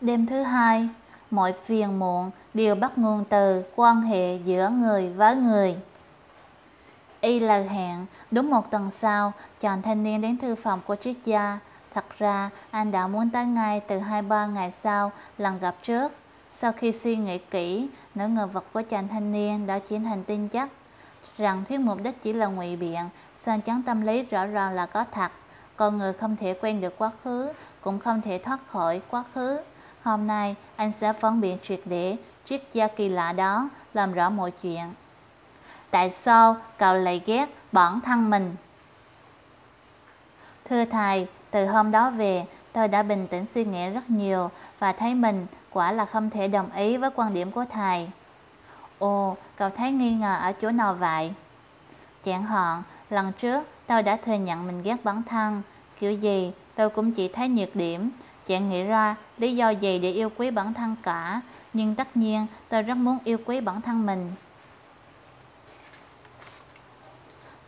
Đêm thứ hai, mọi phiền muộn đều bắt nguồn từ quan hệ giữa người với người. Y lời hẹn, đúng một tuần sau, chàng thanh niên đến thư phòng của triết gia. Thật ra, anh đã muốn tới ngay từ hai ba ngày sau lần gặp trước. Sau khi suy nghĩ kỹ, nỗi ngờ vật của chàng thanh niên đã chuyển thành tin chắc rằng thuyết mục đích chỉ là ngụy biện, sang chắn tâm lý rõ ràng là có thật. Con người không thể quên được quá khứ, cũng không thể thoát khỏi quá khứ. Hôm nay, anh sẽ phân biện triệt để chiếc da kỳ lạ đó, làm rõ mọi chuyện. Tại sao cậu lại ghét bản thân mình? Thưa thầy, từ hôm đó về, tôi đã bình tĩnh suy nghĩ rất nhiều và thấy mình quả là không thể đồng ý với quan điểm của thầy. Ồ, cậu thấy nghi ngờ ở chỗ nào vậy? Chẳng hạn, lần trước tôi đã thừa nhận mình ghét bản thân, kiểu gì tôi cũng chỉ thấy nhược điểm, chẳng nghĩ ra lý do gì để yêu quý bản thân cả, nhưng tất nhiên tôi rất muốn yêu quý bản thân mình.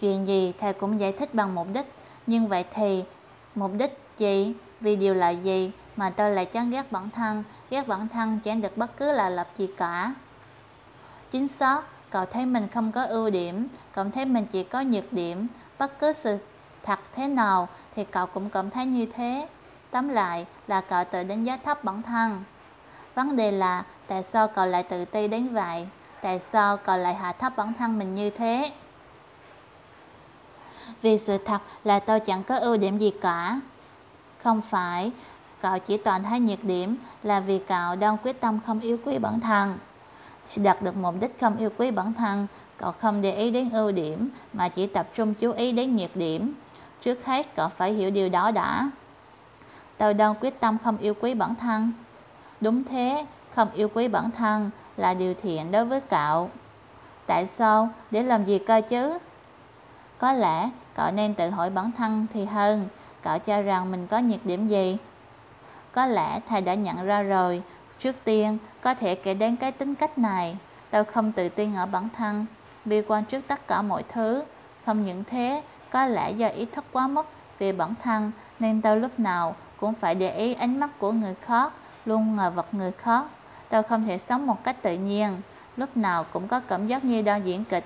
Chuyện gì thầy cũng giải thích bằng mục đích, nhưng vậy thì mục đích gì, vì điều là gì mà tôi lại chán ghét bản thân, ghét bản thân chẳng được bất cứ là lập gì cả. Chính xác, cậu thấy mình không có ưu điểm, cậu thấy mình chỉ có nhược điểm, bất cứ sự thật thế nào thì cậu cũng cảm thấy như thế. Tóm lại là cậu tự đánh giá thấp bản thân. Vấn đề là tại sao cậu lại tự ti đến vậy? Tại sao cậu lại hạ thấp bản thân mình như thế? Vì sự thật là tôi chẳng có ưu điểm gì cả. Không phải, cậu chỉ toàn thấy nhược điểm là vì cậu đang quyết tâm không yêu quý bản thân. Để đạt được mục đích không yêu quý bản thân, cậu không để ý đến ưu điểm mà chỉ tập trung chú ý đến nhược điểm. Trước hết cậu phải hiểu điều đó đã. Tôi đang quyết tâm không yêu quý bản thân. Đúng thế, không yêu quý bản thân là điều thiện đối với cậu. Tại sao? Để làm gì cơ chứ? Có lẽ cậu nên tự hỏi bản thân thì hơn. Cậu cho rằng mình có nhược điểm gì? Có lẽ thầy đã nhận ra rồi. Trước tiên, có thể kể đến cái tính cách này. Tôi không tự tin ở bản thân, bi quan trước tất cả mọi thứ. Không những thế, có lẽ do ý thức quá mức về bản thân nên tôi lúc nào cũng phải để ý ánh mắt của người khác, luôn ngờ vật người khác. Tôi không thể sống một cách tự nhiên, lúc nào cũng có cảm giác như đang diễn kịch.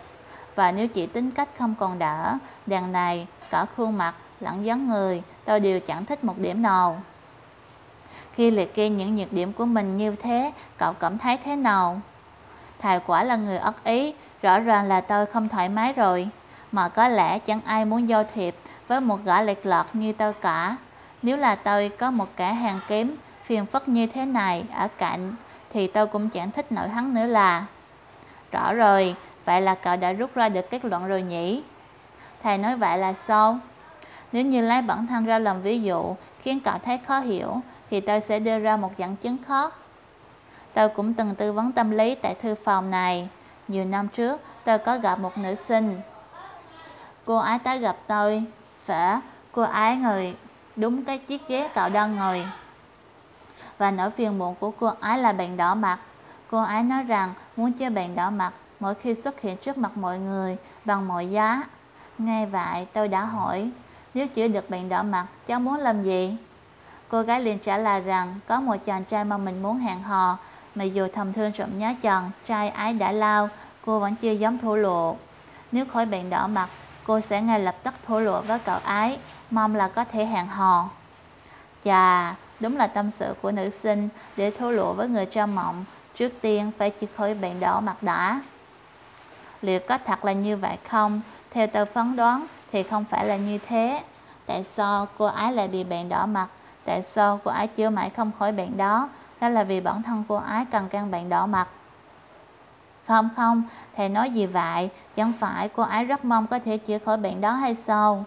Và nếu chỉ tính cách không còn đỡ, đàn này, cả khuôn mặt, lẫn dáng người, tôi đều chẳng thích một điểm nào. Khi liệt kê những nhược điểm của mình như thế, cậu cảm thấy thế nào? Thầy quả là người ất ý, rõ ràng là tôi không thoải mái rồi. Mà có lẽ chẳng ai muốn giao thiệp với một gã lệch lọt như tôi cả. Nếu là tôi có một cả hàng kém, phiền phức như thế này ở cạnh, thì tôi cũng chẳng thích nổi hắn nữa là. Rõ rồi, vậy là cậu đã rút ra được kết luận rồi nhỉ? Thầy nói vậy là sao? Nếu như lấy bản thân ra làm ví dụ khiến cậu thấy khó hiểu, thì tôi sẽ đưa ra một dẫn chứng khác. Tôi cũng từng tư vấn tâm lý tại thư phòng này. Nhiều năm trước, tôi có gặp một nữ sinh. Cô ấy tới gặp tôi, phải cô ấy người đúng cái chiếc ghế cậu đang ngồi. Và nỗi phiền muộn của cô ấy là bệnh đỏ mặt. Cô ấy nói rằng muốn chơi bệnh đỏ mặt mỗi khi xuất hiện trước mặt mọi người bằng mọi giá. Nghe vậy tôi đã hỏi, nếu chữa được bệnh đỏ mặt, cháu muốn làm gì? Cô gái liền trả lời rằng có một chàng trai mà mình muốn hẹn hò, mà dù thầm thương trộm nhớ chàng trai ái đã lao, cô vẫn chưa dám thổ lộ. Nếu khỏi bệnh đỏ mặt, cô sẽ ngay lập tức thổ lộ với cậu ái, mong là có thể hẹn hò. Chà, đúng là tâm sự của nữ sinh để thô lộ với người trong mộng, trước tiên phải chịu khỏi bệnh đỏ mặt đã. Liệu có thật là như vậy không? Theo tờ phán đoán thì không phải là như thế. Tại sao cô ấy lại bị bệnh đỏ mặt? Tại sao cô ấy chữa mãi không khỏi bệnh đó? Đó là vì bản thân cô ấy cần căn bệnh đỏ mặt. Không không, thầy nói gì vậy? Chẳng phải cô ấy rất mong có thể chữa khỏi bệnh đó hay sao?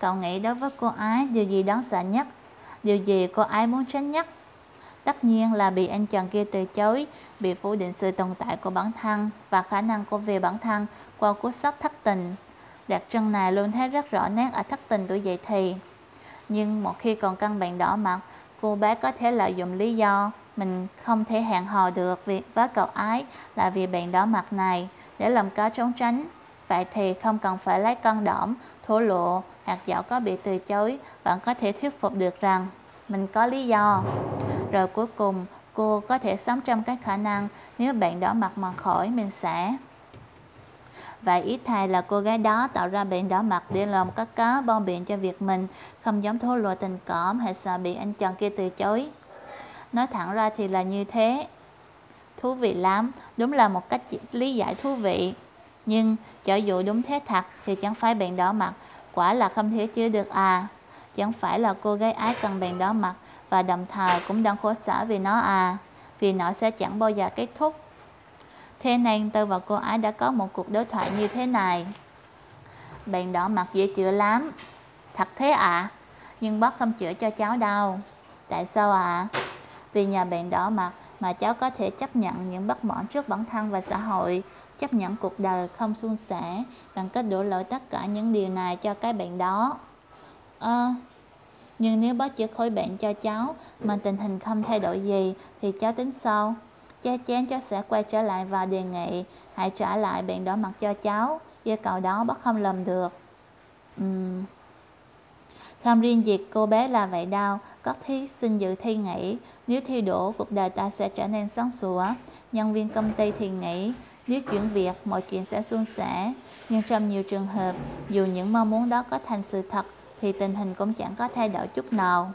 Cậu nghĩ đối với cô ái điều gì đáng sợ nhất? Điều gì cô ái muốn tránh nhất? Tất nhiên là bị anh chàng kia từ chối, bị phủ định sự tồn tại của bản thân và khả năng của về bản thân qua cú sốc thất tình. Đặc trưng này luôn thấy rất rõ nét ở thất tình tuổi dậy thì. Nhưng một khi còn căn bệnh đỏ mặt, cô bé có thể lợi dụng lý do mình không thể hẹn hò được với cậu ái là vì bệnh đỏ mặt này để làm cá trốn tránh. Vậy thì không cần phải lấy con đỏm, thổ lộ hoặc dạo có bị từ chối, bạn có thể thuyết phục được rằng mình có lý do. rồi cuối cùng cô có thể sống trong các khả năng nếu bạn đỏ mặt mà khỏi mình sẽ Vậy ít thay là cô gái đó tạo ra bệnh đỏ mặt để làm các cá bao biện cho việc mình không giống thô lộ tình cảm hay sợ bị anh chàng kia từ chối. Nói thẳng ra thì là như thế. Thú vị lắm, đúng là một cách lý giải thú vị. Nhưng cho dụ đúng thế thật thì chẳng phải bạn đỏ mặt, quả là không thể chữa được à. Chẳng phải là cô gái ái cần bạn đỏ mặt và đồng thời cũng đang khổ sở vì nó à. Vì nó sẽ chẳng bao giờ kết thúc. Thế nên tôi và cô ấy đã có một cuộc đối thoại như thế này. Bạn đỏ mặt dễ chữa lắm. Thật thế ạ? À? Nhưng bác không chữa cho cháu đâu. Tại sao ạ? À? Vì nhà bạn đỏ mặt mà cháu có thể chấp nhận những bất mãn trước bản thân và xã hội, chấp nhận cuộc đời không suôn sẻ bằng cách đổ lỗi tất cả những điều này cho cái bệnh đó. À, nhưng nếu bác chữa khỏi bệnh cho cháu mà tình hình không thay đổi gì thì cháu tính sau cha chắn cháu sẽ quay trở lại và đề nghị hãy trả lại bệnh đỏ mặt cho cháu. Yêu cầu đó bác không làm được. Uhm. Không riêng việc cô bé là vậy đâu, các thí sinh dự thi nghĩ nếu thi đổ, cuộc đời ta sẽ trở nên sáng sủa. Nhân viên công ty thì nghĩ nếu chuyển việc mọi chuyện sẽ suôn sẻ. Nhưng trong nhiều trường hợp, dù những mong muốn đó có thành sự thật thì tình hình cũng chẳng có thay đổi chút nào.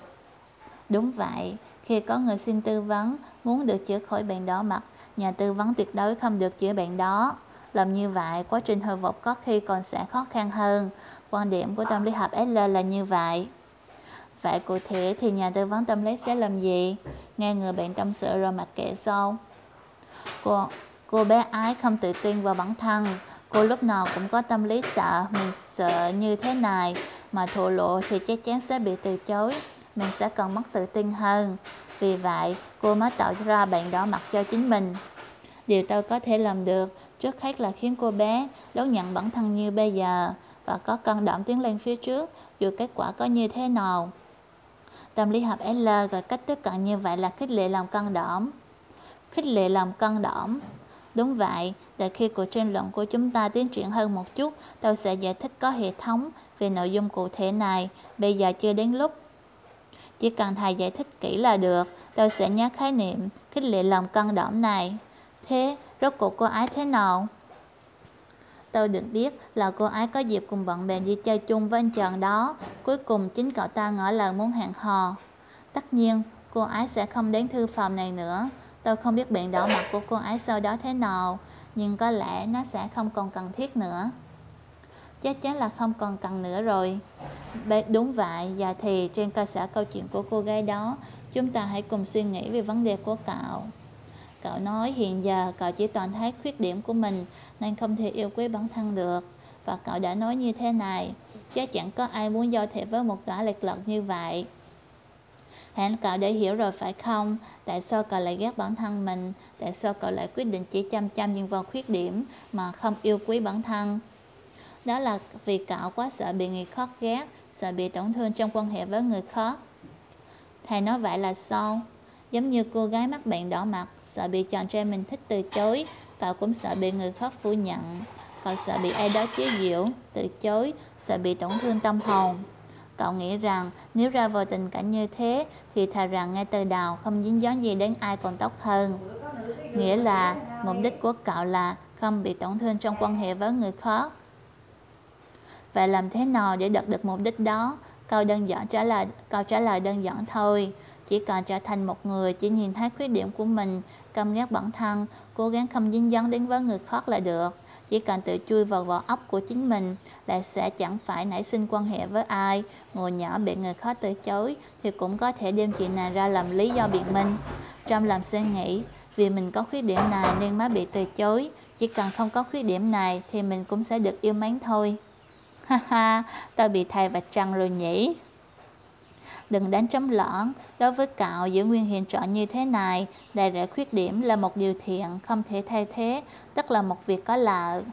Đúng vậy, khi có người xin tư vấn muốn được chữa khỏi bệnh đỏ mặt, nhà tư vấn tuyệt đối không được chữa bệnh đó. Làm như vậy, quá trình hồi phục có khi còn sẽ khó khăn hơn. Quan điểm của tâm lý học SL là như vậy. Vậy cụ thể thì nhà tư vấn tâm lý sẽ làm gì? Nghe người bệnh tâm sự rồi mặc kệ sau. Cô, cô bé ái không tự tin vào bản thân. Cô lúc nào cũng có tâm lý sợ, mình sợ như thế này, mà thổ lộ thì chắc chắn sẽ bị từ chối. Mình sẽ cần mất tự tin hơn. Vì vậy, cô mới tạo ra bệnh đỏ mặt cho chính mình. Điều tôi có thể làm được trước hết là khiến cô bé đón nhận bản thân như bây giờ và có can đảm tiến lên phía trước dù kết quả có như thế nào. Tâm lý học L gọi cách tiếp cận như vậy là khích lệ lòng can đảm. Khích lệ lòng can đảm. Đúng vậy, để khi cuộc tranh luận của chúng ta tiến triển hơn một chút, tôi sẽ giải thích có hệ thống về nội dung cụ thể này. Bây giờ chưa đến lúc. Chỉ cần thầy giải thích kỹ là được, tôi sẽ nhắc khái niệm khích lệ lòng can đảm này. Thế, rốt cuộc cô ấy thế nào? Tôi được biết là cô ấy có dịp cùng bạn bè đi chơi chung với anh chàng đó. Cuối cùng chính cậu ta ngỏ lời muốn hẹn hò. Tất nhiên, cô ấy sẽ không đến thư phòng này nữa. Tôi không biết biện đỏ mặt của cô ấy sau đó thế nào, nhưng có lẽ nó sẽ không còn cần thiết nữa. Chắc chắn là không còn cần nữa rồi. Đúng vậy, và thì trên cơ sở câu chuyện của cô gái đó, chúng ta hãy cùng suy nghĩ về vấn đề của cậu. Cậu nói hiện giờ cậu chỉ toàn thấy khuyết điểm của mình nên không thể yêu quý bản thân được. Và cậu đã nói như thế này, chắc chẳng có ai muốn giao thiệp với một gã lệch lật như vậy. Hẳn cậu đã hiểu rồi phải không? Tại sao cậu lại ghét bản thân mình? Tại sao cậu lại quyết định chỉ chăm chăm nhìn vào khuyết điểm mà không yêu quý bản thân? Đó là vì cậu quá sợ bị người khác ghét, sợ bị tổn thương trong quan hệ với người khác. Thầy nói vậy là sao? Giống như cô gái mắc bệnh đỏ mặt, sợ bị chàng trai mình thích từ chối, cậu cũng sợ bị người khác phủ nhận. Cậu sợ bị ai đó chế giễu, từ chối, sợ bị tổn thương tâm hồn. Cậu nghĩ rằng nếu ra vào tình cảnh như thế thì thà rằng ngay từ đầu không dính dáng gì đến ai còn tốt hơn. Nghĩa là mục đích của cậu là không bị tổn thương trong quan hệ với người khác. Và làm thế nào để đạt được mục đích đó? Câu đơn giản trả lời, câu trả lời đơn giản thôi. Chỉ cần trở thành một người chỉ nhìn thấy khuyết điểm của mình, căm ghét bản thân, cố gắng không dính dáng đến với người khác là được. Chỉ cần tự chui vào vỏ ốc của chính mình là sẽ chẳng phải nảy sinh quan hệ với ai. Ngồi nhỏ bị người khác từ chối thì cũng có thể đem chuyện này ra làm lý do biện minh. Trong làm suy nghĩ, vì mình có khuyết điểm này nên mới bị từ chối. Chỉ cần không có khuyết điểm này thì mình cũng sẽ được yêu mến thôi. Ha ha, tao bị thầy vạch trăng rồi nhỉ đừng đánh trống lõn. Đối với cậu, giữ nguyên hiện trạng như thế này, đầy rẫy khuyết điểm là một điều thiện, không thể thay thế, tức là một việc có lợi.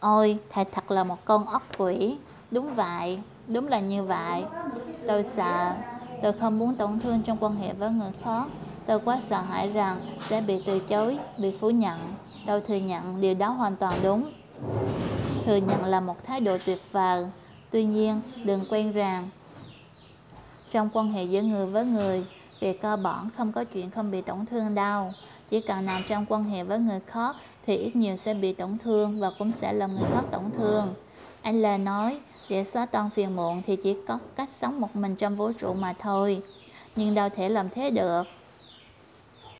Ôi, thầy thật là một con ốc quỷ. Đúng vậy, đúng là như vậy. Tôi sợ, tôi không muốn tổn thương trong quan hệ với người khác. Tôi quá sợ hãi rằng sẽ bị từ chối, bị phủ nhận. Tôi thừa nhận điều đó hoàn toàn đúng. Thừa nhận là một thái độ tuyệt vời. Tuy nhiên, đừng quên rằng trong quan hệ giữa người với người Về cơ bản không có chuyện không bị tổn thương đâu. Chỉ cần nằm trong quan hệ với người khác thì ít nhiều sẽ bị tổn thương và cũng sẽ làm người khác tổn thương. Anh Lê nói, để xóa tan phiền muộn thì chỉ có cách sống một mình trong vũ trụ mà thôi. Nhưng đâu thể làm thế được.